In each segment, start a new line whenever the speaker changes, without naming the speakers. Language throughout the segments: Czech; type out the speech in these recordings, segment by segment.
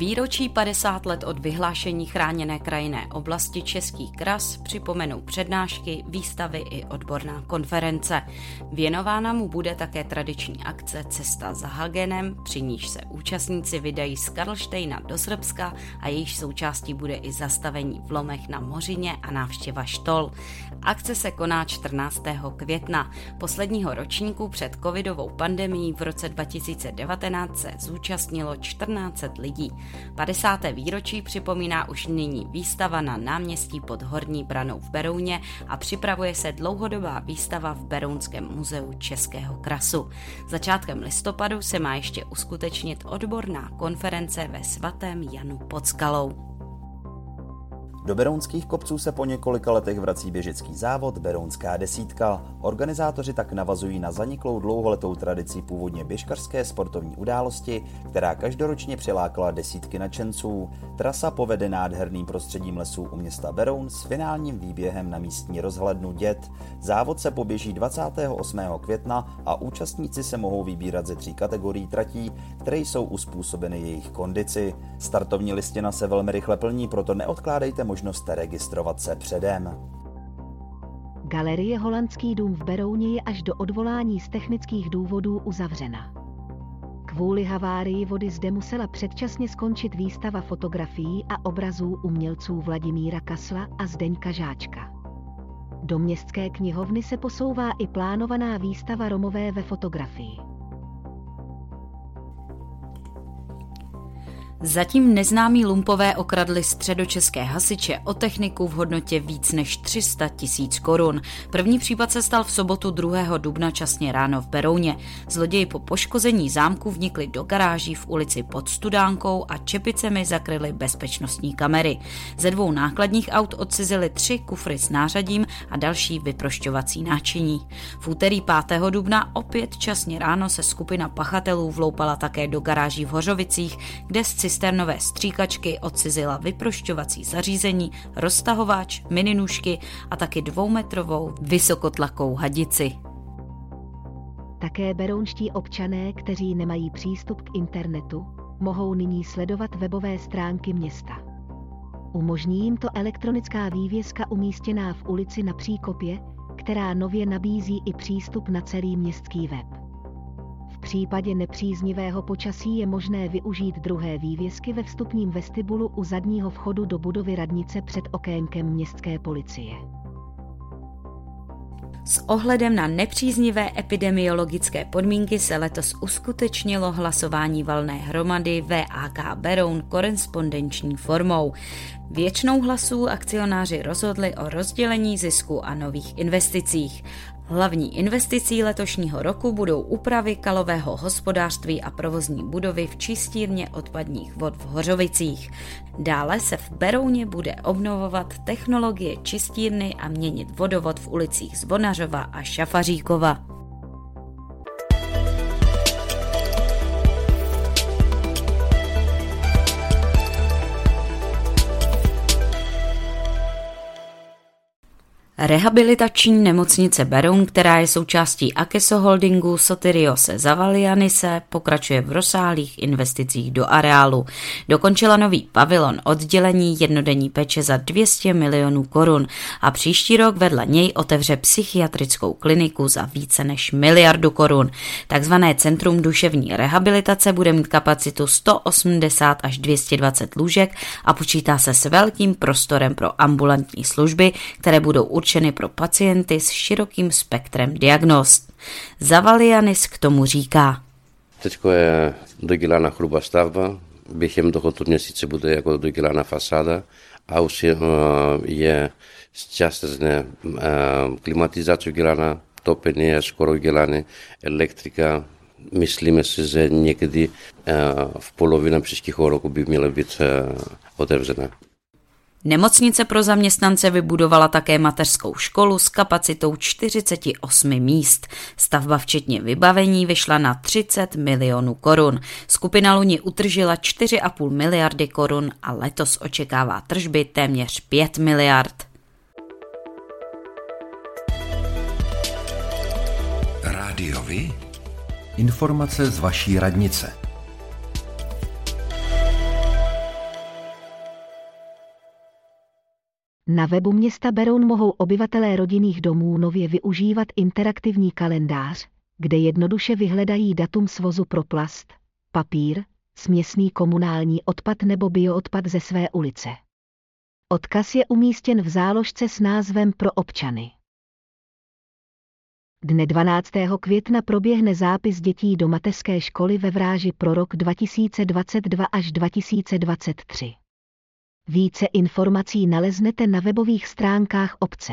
Výročí 50 let od vyhlášení chráněné krajinné oblasti Český kras připomenou přednášky, výstavy i odborná konference. Věnována mu bude také tradiční akce Cesta za Hagenem, při níž se účastníci vydají z Karlštejna do Srbska a jejíž součástí bude i zastavení v Lomech na Mořině a návštěva Štol. Akce se koná 14. května. Posledního ročníku před covidovou pandemií v roce 2019 se zúčastnilo 14 lidí. 50. výročí připomíná už nyní výstava na náměstí pod Horní branou v Berouně a připravuje se dlouhodobá výstava v Berounském muzeu Českého krasu. Začátkem listopadu se má ještě uskutečnit odborná konference ve svatém Janu pod Skalou.
Do berounských kopců se po několika letech vrací běžický závod Berounská desítka. Organizátoři tak navazují na zaniklou dlouholetou tradici původně běžkařské sportovní události, která každoročně přilákala desítky nadšenců. Trasa povede nádherným prostředím lesů u města Beroun s finálním výběhem na místní rozhlednu Dět. Závod se poběží 28. května a účastníci se mohou vybírat ze tří kategorií tratí, které jsou uspůsobeny jejich kondici. Startovní listina se velmi rychle plní, proto neodkládejte možnost registrovat se předem.
Galerie Holandský dům v Berouně je až do odvolání z technických důvodů uzavřena. Kvůli havárii vody zde musela předčasně skončit výstava fotografií a obrazů umělců Vladimíra Kasla a Zdeňka Žáčka. Do městské knihovny se posouvá i plánovaná výstava Romové ve fotografii.
Zatím neznámí lumpové okradli středočeské hasiče o techniku v hodnotě víc než 300 tisíc korun. První případ se stal v sobotu 2. dubna časně ráno v Berouně. Zloději po poškození zámku vnikli do garáží v ulici pod Studánkou a čepicemi zakryli bezpečnostní kamery. Ze dvou nákladních aut odcizili tři kufry s nářadím a další vyprošťovací náčiní. V úterý 5. dubna opět časně ráno se skupina pachatelů vloupala také do garáží v Hořovicích, kde z cisternové stříkačky odcizila vyprošťovací zařízení, roztahovač, mininůžky a taky dvoumetrovou vysokotlakou hadici.
Také berounští občané, kteří nemají přístup k internetu, mohou nyní sledovat webové stránky města. Umožní jim to elektronická vývězka umístěná v ulici na Příkopě, která nově nabízí i přístup na celý městský web případě nepříznivého počasí je možné využít druhé vývězky ve vstupním vestibulu u zadního vchodu do budovy radnice před okénkem městské policie.
S ohledem na nepříznivé epidemiologické podmínky se letos uskutečnilo hlasování valné hromady VAK Beroun korespondenční formou. Většinou hlasů akcionáři rozhodli o rozdělení zisku a nových investicích. Hlavní investicí letošního roku budou úpravy kalového hospodářství a provozní budovy v čistírně odpadních vod v Hořovicích. Dále se v Berouně bude obnovovat technologie čistírny a měnit vodovod v ulicích Zvonařova a Šafaříkova. Rehabilitační nemocnice Beroun, která je součástí Akeso Holdingu Sotiriose Zavalianise, pokračuje v rozsáhlých investicích do areálu. Dokončila nový pavilon oddělení jednodenní péče za 200 milionů korun a příští rok vedle něj otevře psychiatrickou kliniku za více než miliardu korun. Takzvané Centrum duševní rehabilitace bude mít kapacitu 180 až 220 lůžek a počítá se s velkým prostorem pro ambulantní služby, které budou určitě určeny pro pacienty s širokým spektrem diagnóz. Zavalianis k tomu říká.
Teď je dodělána hrubá stavba, během tohoto měsíce bude jako dodělána fasáda a už je, je částečně klimatizace udělána, topení je skoro udělané, elektrika, myslíme si, že někdy v polovině příštího roku by měla být otevřena.
Nemocnice pro zaměstnance vybudovala také mateřskou školu s kapacitou 48 míst. Stavba včetně vybavení vyšla na 30 milionů korun. Skupina Luni utržila 4,5 miliardy korun a letos očekává tržby téměř 5 miliard.
Rádiovi? Informace z vaší radnice.
Na webu města Beroun mohou obyvatelé rodinných domů nově využívat interaktivní kalendář, kde jednoduše vyhledají datum svozu pro plast, papír, směsný komunální odpad nebo bioodpad ze své ulice. Odkaz je umístěn v záložce s názvem pro občany. Dne 12. května proběhne zápis dětí do mateřské školy ve Vráži pro rok 2022 až 2023. Více informací naleznete na webových stránkách obce.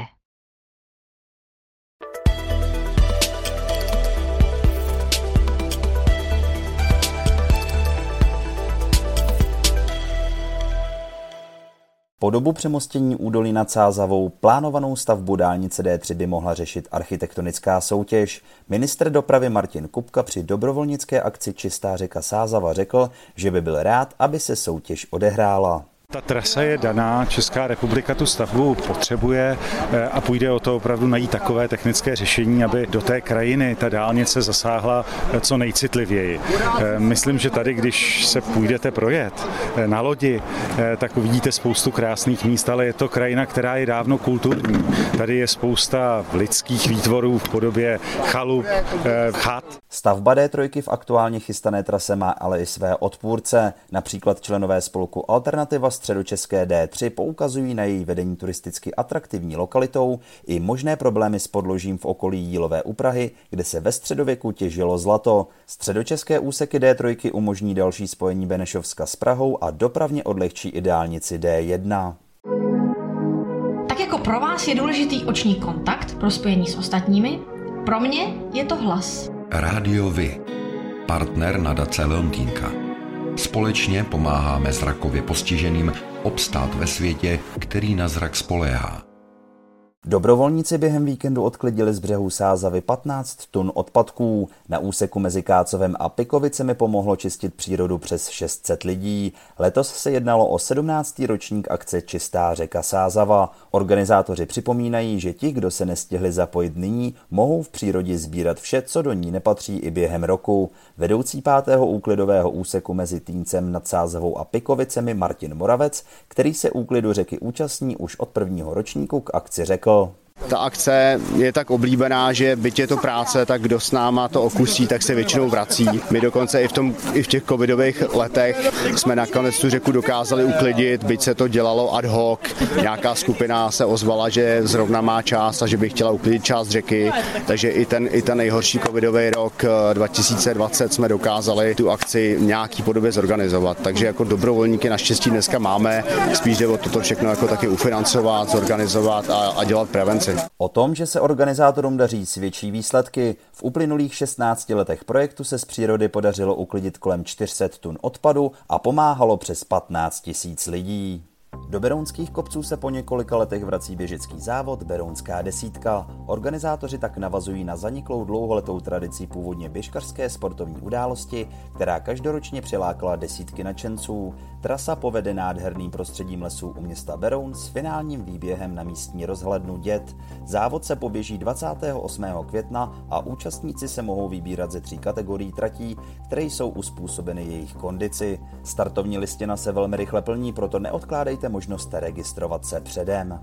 Po dobu přemostění údolí nad Sázavou plánovanou stavbu dálnice D3 by mohla řešit architektonická soutěž. Ministr dopravy Martin Kupka při dobrovolnické akci Čistá řeka Sázava řekl, že by byl rád, aby se soutěž odehrála.
Ta trasa je daná, Česká republika tu stavbu potřebuje eh, a půjde o to opravdu najít takové technické řešení, aby do té krajiny ta dálnice zasáhla eh, co nejcitlivěji. Eh, myslím, že tady, když se půjdete projet na lodi, tak uvidíte spoustu krásných míst, ale je to krajina, která je dávno kulturní. Tady je spousta lidských výtvorů v podobě chalup, chat.
Stavba D3 v aktuálně chystané trase má ale i své odpůrce, například členové spolku Alternativa středočeské D3 poukazují na její vedení turisticky atraktivní lokalitou i možné problémy s podložím v okolí Jílové úprahy, kde se ve středověku těžilo zlato. Středočeské úseky D3 umožní další spojení Benešovska s Prahou a dopravně odlehčí i dálnici D1.
Tak jako pro vás je důležitý oční kontakt pro spojení s ostatními, pro mě je to hlas.
Rádio Vy. Partner nadace Leontýnka. Společně pomáháme zrakově postiženým obstát ve světě, který na zrak spoléhá.
Dobrovolníci během víkendu odklidili z břehu Sázavy 15 tun odpadků. Na úseku mezi Kácovem a Pikovicemi pomohlo čistit přírodu přes 600 lidí. Letos se jednalo o 17. ročník akce Čistá řeka Sázava. Organizátoři připomínají, že ti, kdo se nestihli zapojit nyní, mohou v přírodě sbírat vše, co do ní nepatří i během roku. Vedoucí pátého úklidového úseku mezi Týncem nad Sázavou a Pikovicemi Martin Moravec, který se úklidu řeky účastní už od prvního ročníku k akci řekl, So
ta akce je tak oblíbená, že byť je to práce, tak kdo s náma to okusí, tak se většinou vrací. My dokonce i v, tom, i v těch covidových letech jsme nakonec tu řeku dokázali uklidit, byť se to dělalo ad hoc. Nějaká skupina se ozvala, že zrovna má čas a že by chtěla uklidit část řeky, takže i ten, i ten nejhorší covidový rok 2020 eh, jsme dokázali tu akci nějaký podobě zorganizovat. Takže jako dobrovolníky naštěstí dneska máme, spíš jde o toto všechno jako taky ufinancovat, zorganizovat a, a dělat prevenci.
O tom, že se organizátorům daří svědčí výsledky. V uplynulých 16 letech projektu se z přírody podařilo uklidit kolem 400 tun odpadu a pomáhalo přes 15 tisíc lidí. Do Berounských kopců se po několika letech vrací běžický závod Berounská desítka. Organizátoři tak navazují na zaniklou dlouholetou tradici původně běžkařské sportovní události, která každoročně přilákala desítky nadšenců. Trasa povede nádherným prostředím lesů u města Beroun s finálním výběhem na místní rozhlednu Dět. Závod se poběží 28. května a účastníci se mohou vybírat ze tří kategorií tratí, které jsou uspůsobeny jejich kondici. Startovní listina se velmi rychle plní, proto neodkládejte možnost registrovat se předem.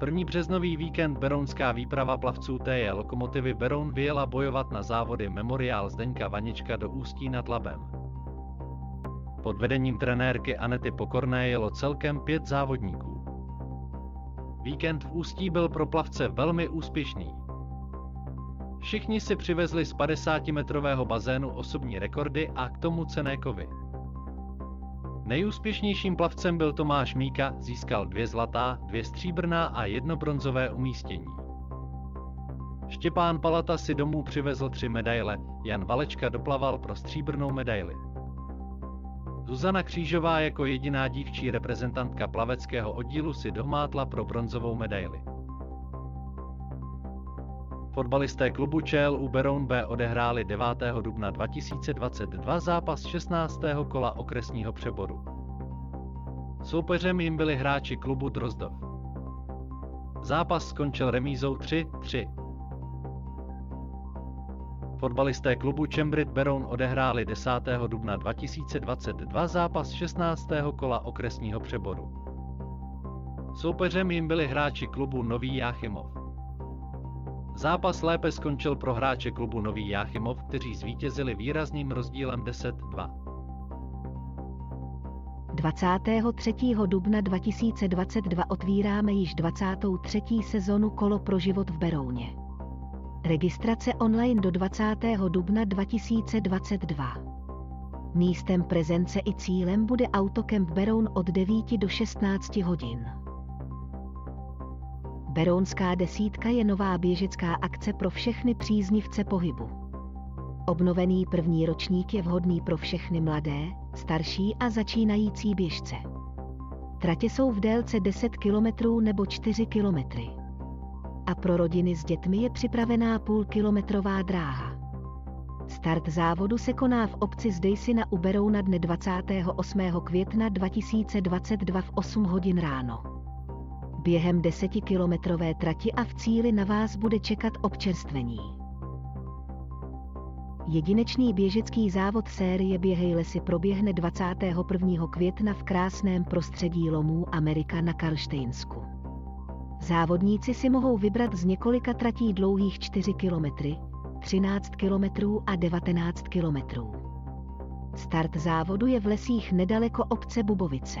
První březnový víkend Berounská výprava plavců TJ Lokomotivy Beroun vyjela bojovat na závody Memoriál Zdeňka Vanička do Ústí nad Labem. Pod vedením trenérky Anety Pokorné jelo celkem pět závodníků. Víkend v Ústí byl pro plavce velmi úspěšný. Všichni si přivezli z 50-metrového bazénu osobní rekordy a k tomu cené kovy. Nejúspěšnějším plavcem byl Tomáš Míka, získal dvě zlatá, dvě stříbrná a jedno bronzové umístění. Štěpán Palata si domů přivezl tři medaile, Jan Valečka doplaval pro stříbrnou medaili. Zuzana Křížová jako jediná dívčí reprezentantka plaveckého oddílu si domátla pro bronzovou medaili. Fotbalisté klubu ČLU Beroun B odehráli 9. dubna 2022 zápas 16. kola okresního přeboru. Soupeřem jim byli hráči klubu Drozdov. Zápas skončil remízou 3-3. Fotbalisté klubu Čembrit Beroun odehráli 10. dubna 2022 zápas 16. kola okresního přeboru. Soupeřem jim byli hráči klubu Nový Jáchymov. Zápas lépe skončil pro hráče klubu Nový Jáchymov, kteří zvítězili výrazným rozdílem 10-2.
23. dubna 2022 otvíráme již 23. sezonu Kolo pro život v Berouně. Registrace online do 20. dubna 2022. Místem prezence i cílem bude Autokemp Beroun od 9 do 16 hodin. Berounská desítka je nová běžecká akce pro všechny příznivce pohybu. Obnovený první ročník je vhodný pro všechny mladé, starší a začínající běžce. Tratě jsou v délce 10 km nebo 4 km. A pro rodiny s dětmi je připravená půlkilometrová dráha. Start závodu se koná v obci Zdejsina u Berouna dne 28. května 2022 v 8 hodin ráno během desetikilometrové trati a v cíli na vás bude čekat občerstvení. Jedinečný běžecký závod série Běhej lesy proběhne 21. května v krásném prostředí lomů Amerika na Karlštejnsku. Závodníci si mohou vybrat z několika tratí dlouhých 4 km, 13 km a 19 km. Start závodu je v lesích nedaleko obce Bubovice.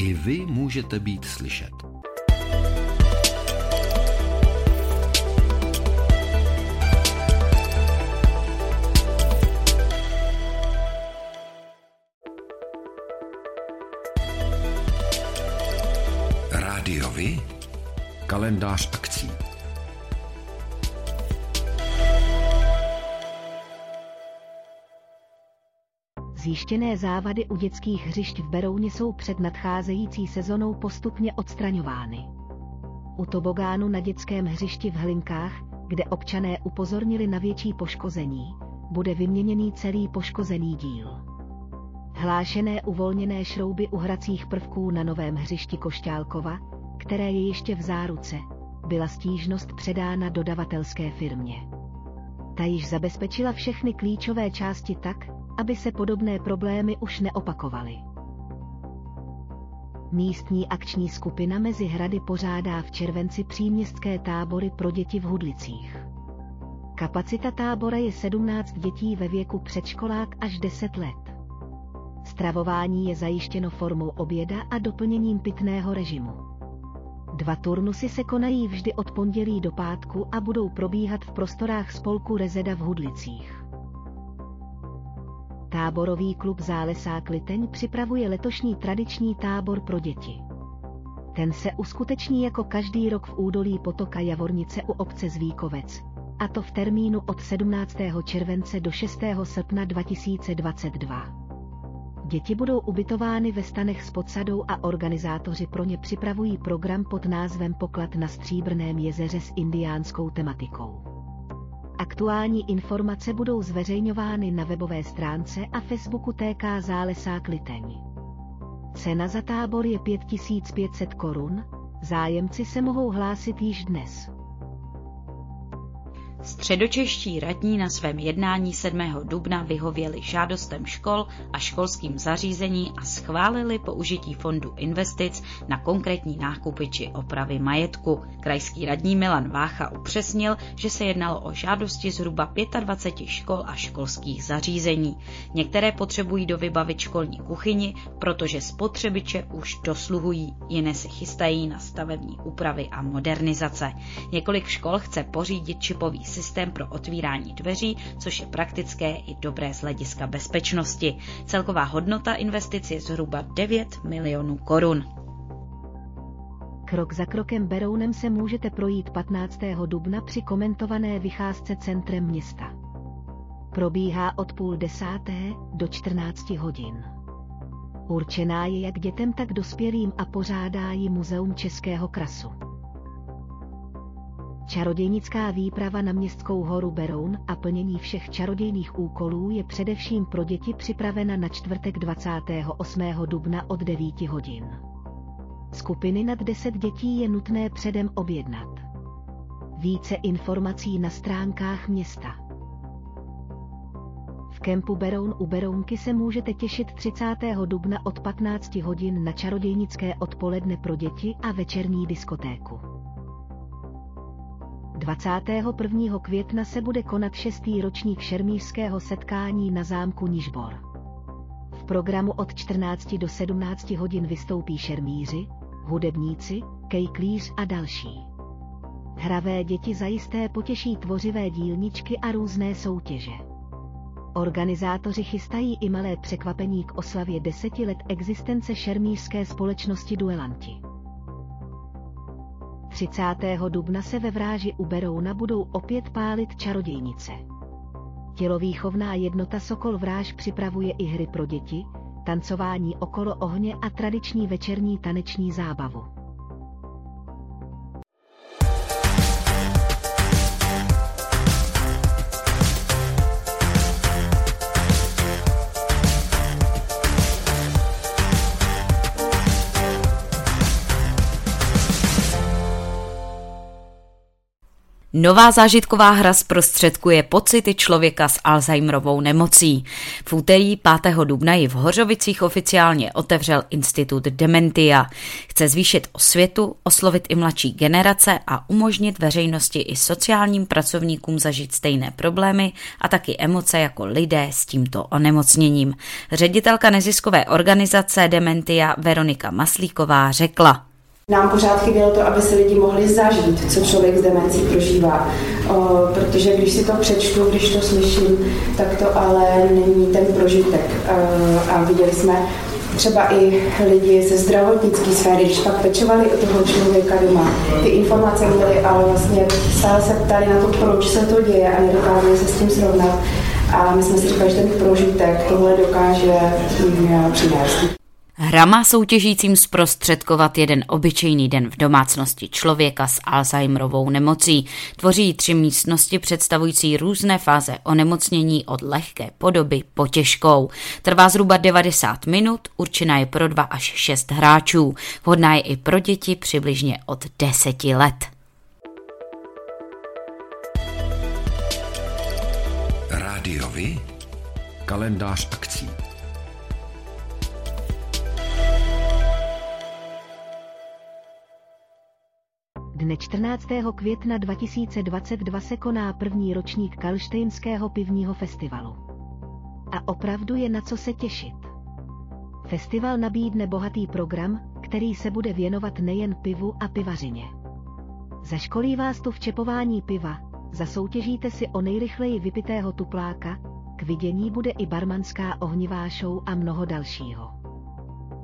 I vy můžete být slyšet. Rádiovi? Kalendář
Zjištěné závady u dětských hřišť v Berouně jsou před nadcházející sezonou postupně odstraňovány. U tobogánu na dětském hřišti v Hlinkách, kde občané upozornili na větší poškození, bude vyměněný celý poškozený díl. Hlášené uvolněné šrouby u hracích prvků na novém hřišti Košťálkova, které je ještě v záruce, byla stížnost předána dodavatelské firmě. Ta již zabezpečila všechny klíčové části tak, aby se podobné problémy už neopakovaly. Místní akční skupina mezi hrady pořádá v červenci příměstské tábory pro děti v Hudlicích. Kapacita tábora je 17 dětí ve věku předškolák až 10 let. Stravování je zajištěno formou oběda a doplněním pitného režimu. Dva turnusy se konají vždy od pondělí do pátku a budou probíhat v prostorách spolku Rezeda v Hudlicích. Táborový klub Zálesák Liteň připravuje letošní tradiční tábor pro děti. Ten se uskuteční jako každý rok v údolí potoka Javornice u obce Zvíkovec, a to v termínu od 17. července do 6. srpna 2022. Děti budou ubytovány ve stanech s podsadou a organizátoři pro ně připravují program pod názvem Poklad na Stříbrném jezeře s indiánskou tematikou. Aktuální informace budou zveřejňovány na webové stránce a Facebooku TK Zálesák Liteň. Cena za tábor je 5500 korun, zájemci se mohou hlásit již dnes.
Středočeští radní na svém jednání 7. dubna vyhověli žádostem škol a školským zařízení a schválili použití fondu investic na konkrétní nákupy či opravy majetku. Krajský radní Milan Vácha upřesnil, že se jednalo o žádosti zhruba 25 škol a školských zařízení. Některé potřebují do vybavit školní kuchyni, protože spotřebiče už dosluhují, jiné se chystají na stavební úpravy a modernizace. Několik škol chce pořídit čipový systém pro otvírání dveří, což je praktické i dobré z hlediska bezpečnosti. Celková hodnota investic je zhruba 9 milionů korun.
Krok za krokem Berounem se můžete projít 15. dubna při komentované vycházce centrem města. Probíhá od půl desáté do 14 hodin. Určená je jak dětem, tak dospělým a pořádá ji Muzeum Českého krasu. Čarodějnická výprava na městskou horu Beroun a plnění všech čarodějných úkolů je především pro děti připravena na čtvrtek 28. dubna od 9 hodin. Skupiny nad 10 dětí je nutné předem objednat. Více informací na stránkách města. V kempu Beroun u Berounky se můžete těšit 30. dubna od 15 hodin na čarodějnické odpoledne pro děti a večerní diskotéku. 21. května se bude konat šestý ročník šermířského setkání na zámku Nižbor. V programu od 14 do 17 hodin vystoupí šermíři, hudebníci, kejklíř a další. Hravé děti zajisté potěší tvořivé dílničky a různé soutěže. Organizátoři chystají i malé překvapení k oslavě deseti let existence šermířské společnosti Duelanti. 30. dubna se ve vráži u Berouna budou opět pálit čarodějnice. Tělovýchovná jednota Sokol Vráž připravuje i hry pro děti, tancování okolo ohně a tradiční večerní taneční zábavu.
Nová zážitková hra zprostředkuje pocity člověka s Alzheimerovou nemocí. V úterý 5. dubna ji v Hořovicích oficiálně otevřel Institut Dementia. Chce zvýšit osvětu, oslovit i mladší generace a umožnit veřejnosti i sociálním pracovníkům zažít stejné problémy a taky emoce jako lidé s tímto onemocněním. Ředitelka neziskové organizace Dementia Veronika Maslíková řekla –
nám pořád chybělo to, aby si lidi mohli zažít, co člověk s demencí prožívá. O, protože když si to přečtu, když to slyším, tak to ale není ten prožitek. O, a viděli jsme třeba i lidi ze zdravotnické sféry, když pak pečovali o toho člověka doma, ty informace měli, ale vlastně stále se ptali na to, proč se to děje a nedokázali se s tím srovnat A my jsme si říkali, že ten prožitek tohle dokáže mm, přinést.
Hra má soutěžícím zprostředkovat jeden obyčejný den v domácnosti člověka s Alzheimerovou nemocí. Tvoří tři místnosti představující různé fáze onemocnění od lehké podoby po těžkou. Trvá zhruba 90 minut, určená je pro dva až šest hráčů. Vhodná je i pro děti přibližně od 10 let.
Rádiovi? Kalendář akcí.
Dne 14. května 2022 se koná první ročník Kalštejnského pivního festivalu. A opravdu je na co se těšit. Festival nabídne bohatý program, který se bude věnovat nejen pivu a pivařině. Zaškolí vás tu v čepování piva, zasoutěžíte si o nejrychleji vypitého tupláka, k vidění bude i barmanská ohnivá show a mnoho dalšího.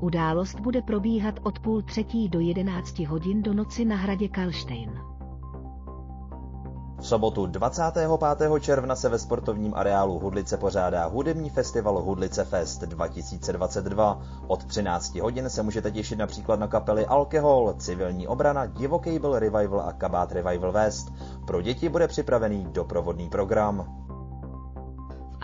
Událost bude probíhat od půl třetí do 11 hodin do noci na hradě Kalštejn.
V sobotu 25. června se ve sportovním areálu Hudlice pořádá hudební festival Hudlice Fest 2022. Od 13 hodin se můžete těšit například na kapely Alkohol, Civilní obrana, Divoký byl Revival a Kabát Revival West. Pro děti bude připravený doprovodný program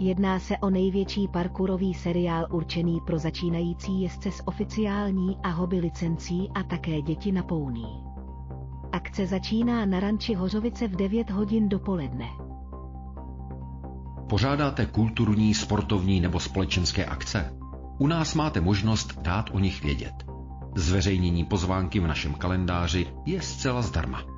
Jedná se o největší parkourový seriál určený pro začínající jezdce s oficiální a hobby licencí a také děti na pouní. Akce začíná na ranči Hořovice v 9 hodin dopoledne.
Pořádáte kulturní, sportovní nebo společenské akce? U nás máte možnost dát o nich vědět. Zveřejnění pozvánky v našem kalendáři je zcela zdarma.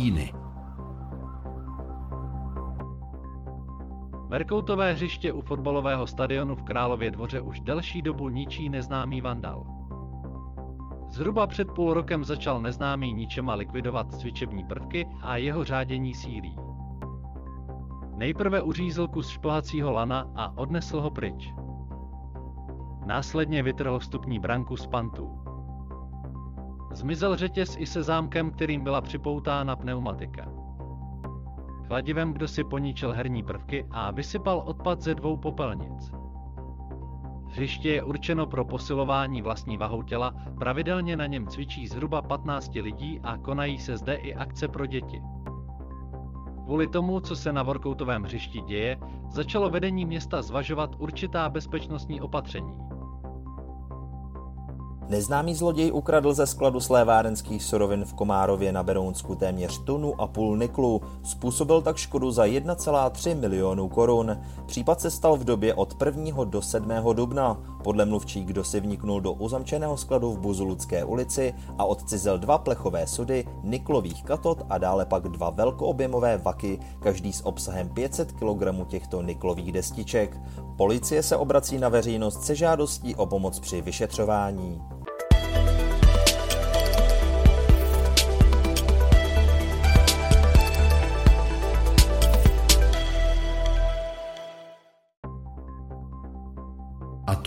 Stíny.
Merkoutové hřiště u fotbalového stadionu v Králově dvoře už delší dobu ničí neznámý vandal. Zhruba před půl rokem začal neznámý ničema likvidovat cvičební prvky a jeho řádění sílí. Nejprve uřízl kus šplhacího lana a odnesl ho pryč. Následně vytrhl vstupní branku z pantů. Zmizel řetěz i se zámkem, kterým byla připoutána pneumatika. Chladivem kdo si poničil herní prvky a vysypal odpad ze dvou popelnic. Hřiště je určeno pro posilování vlastní vahou těla, pravidelně na něm cvičí zhruba 15 lidí a konají se zde i akce pro děti. Kvůli tomu, co se na workoutovém hřišti děje, začalo vedení města zvažovat určitá bezpečnostní opatření.
Neznámý zloděj ukradl ze skladu slévárenských surovin v Komárově na Berounsku téměř tunu a půl niklu. Způsobil tak škodu za 1,3 milionů korun. Případ se stal v době od 1. do 7. dubna. Podle mluvčí, kdo si vniknul do uzamčeného skladu v Buzulucké ulici a odcizel dva plechové sudy, niklových katod a dále pak dva velkoobjemové vaky, každý s obsahem 500 kg těchto niklových destiček. Policie se obrací na veřejnost se žádostí o pomoc při vyšetřování.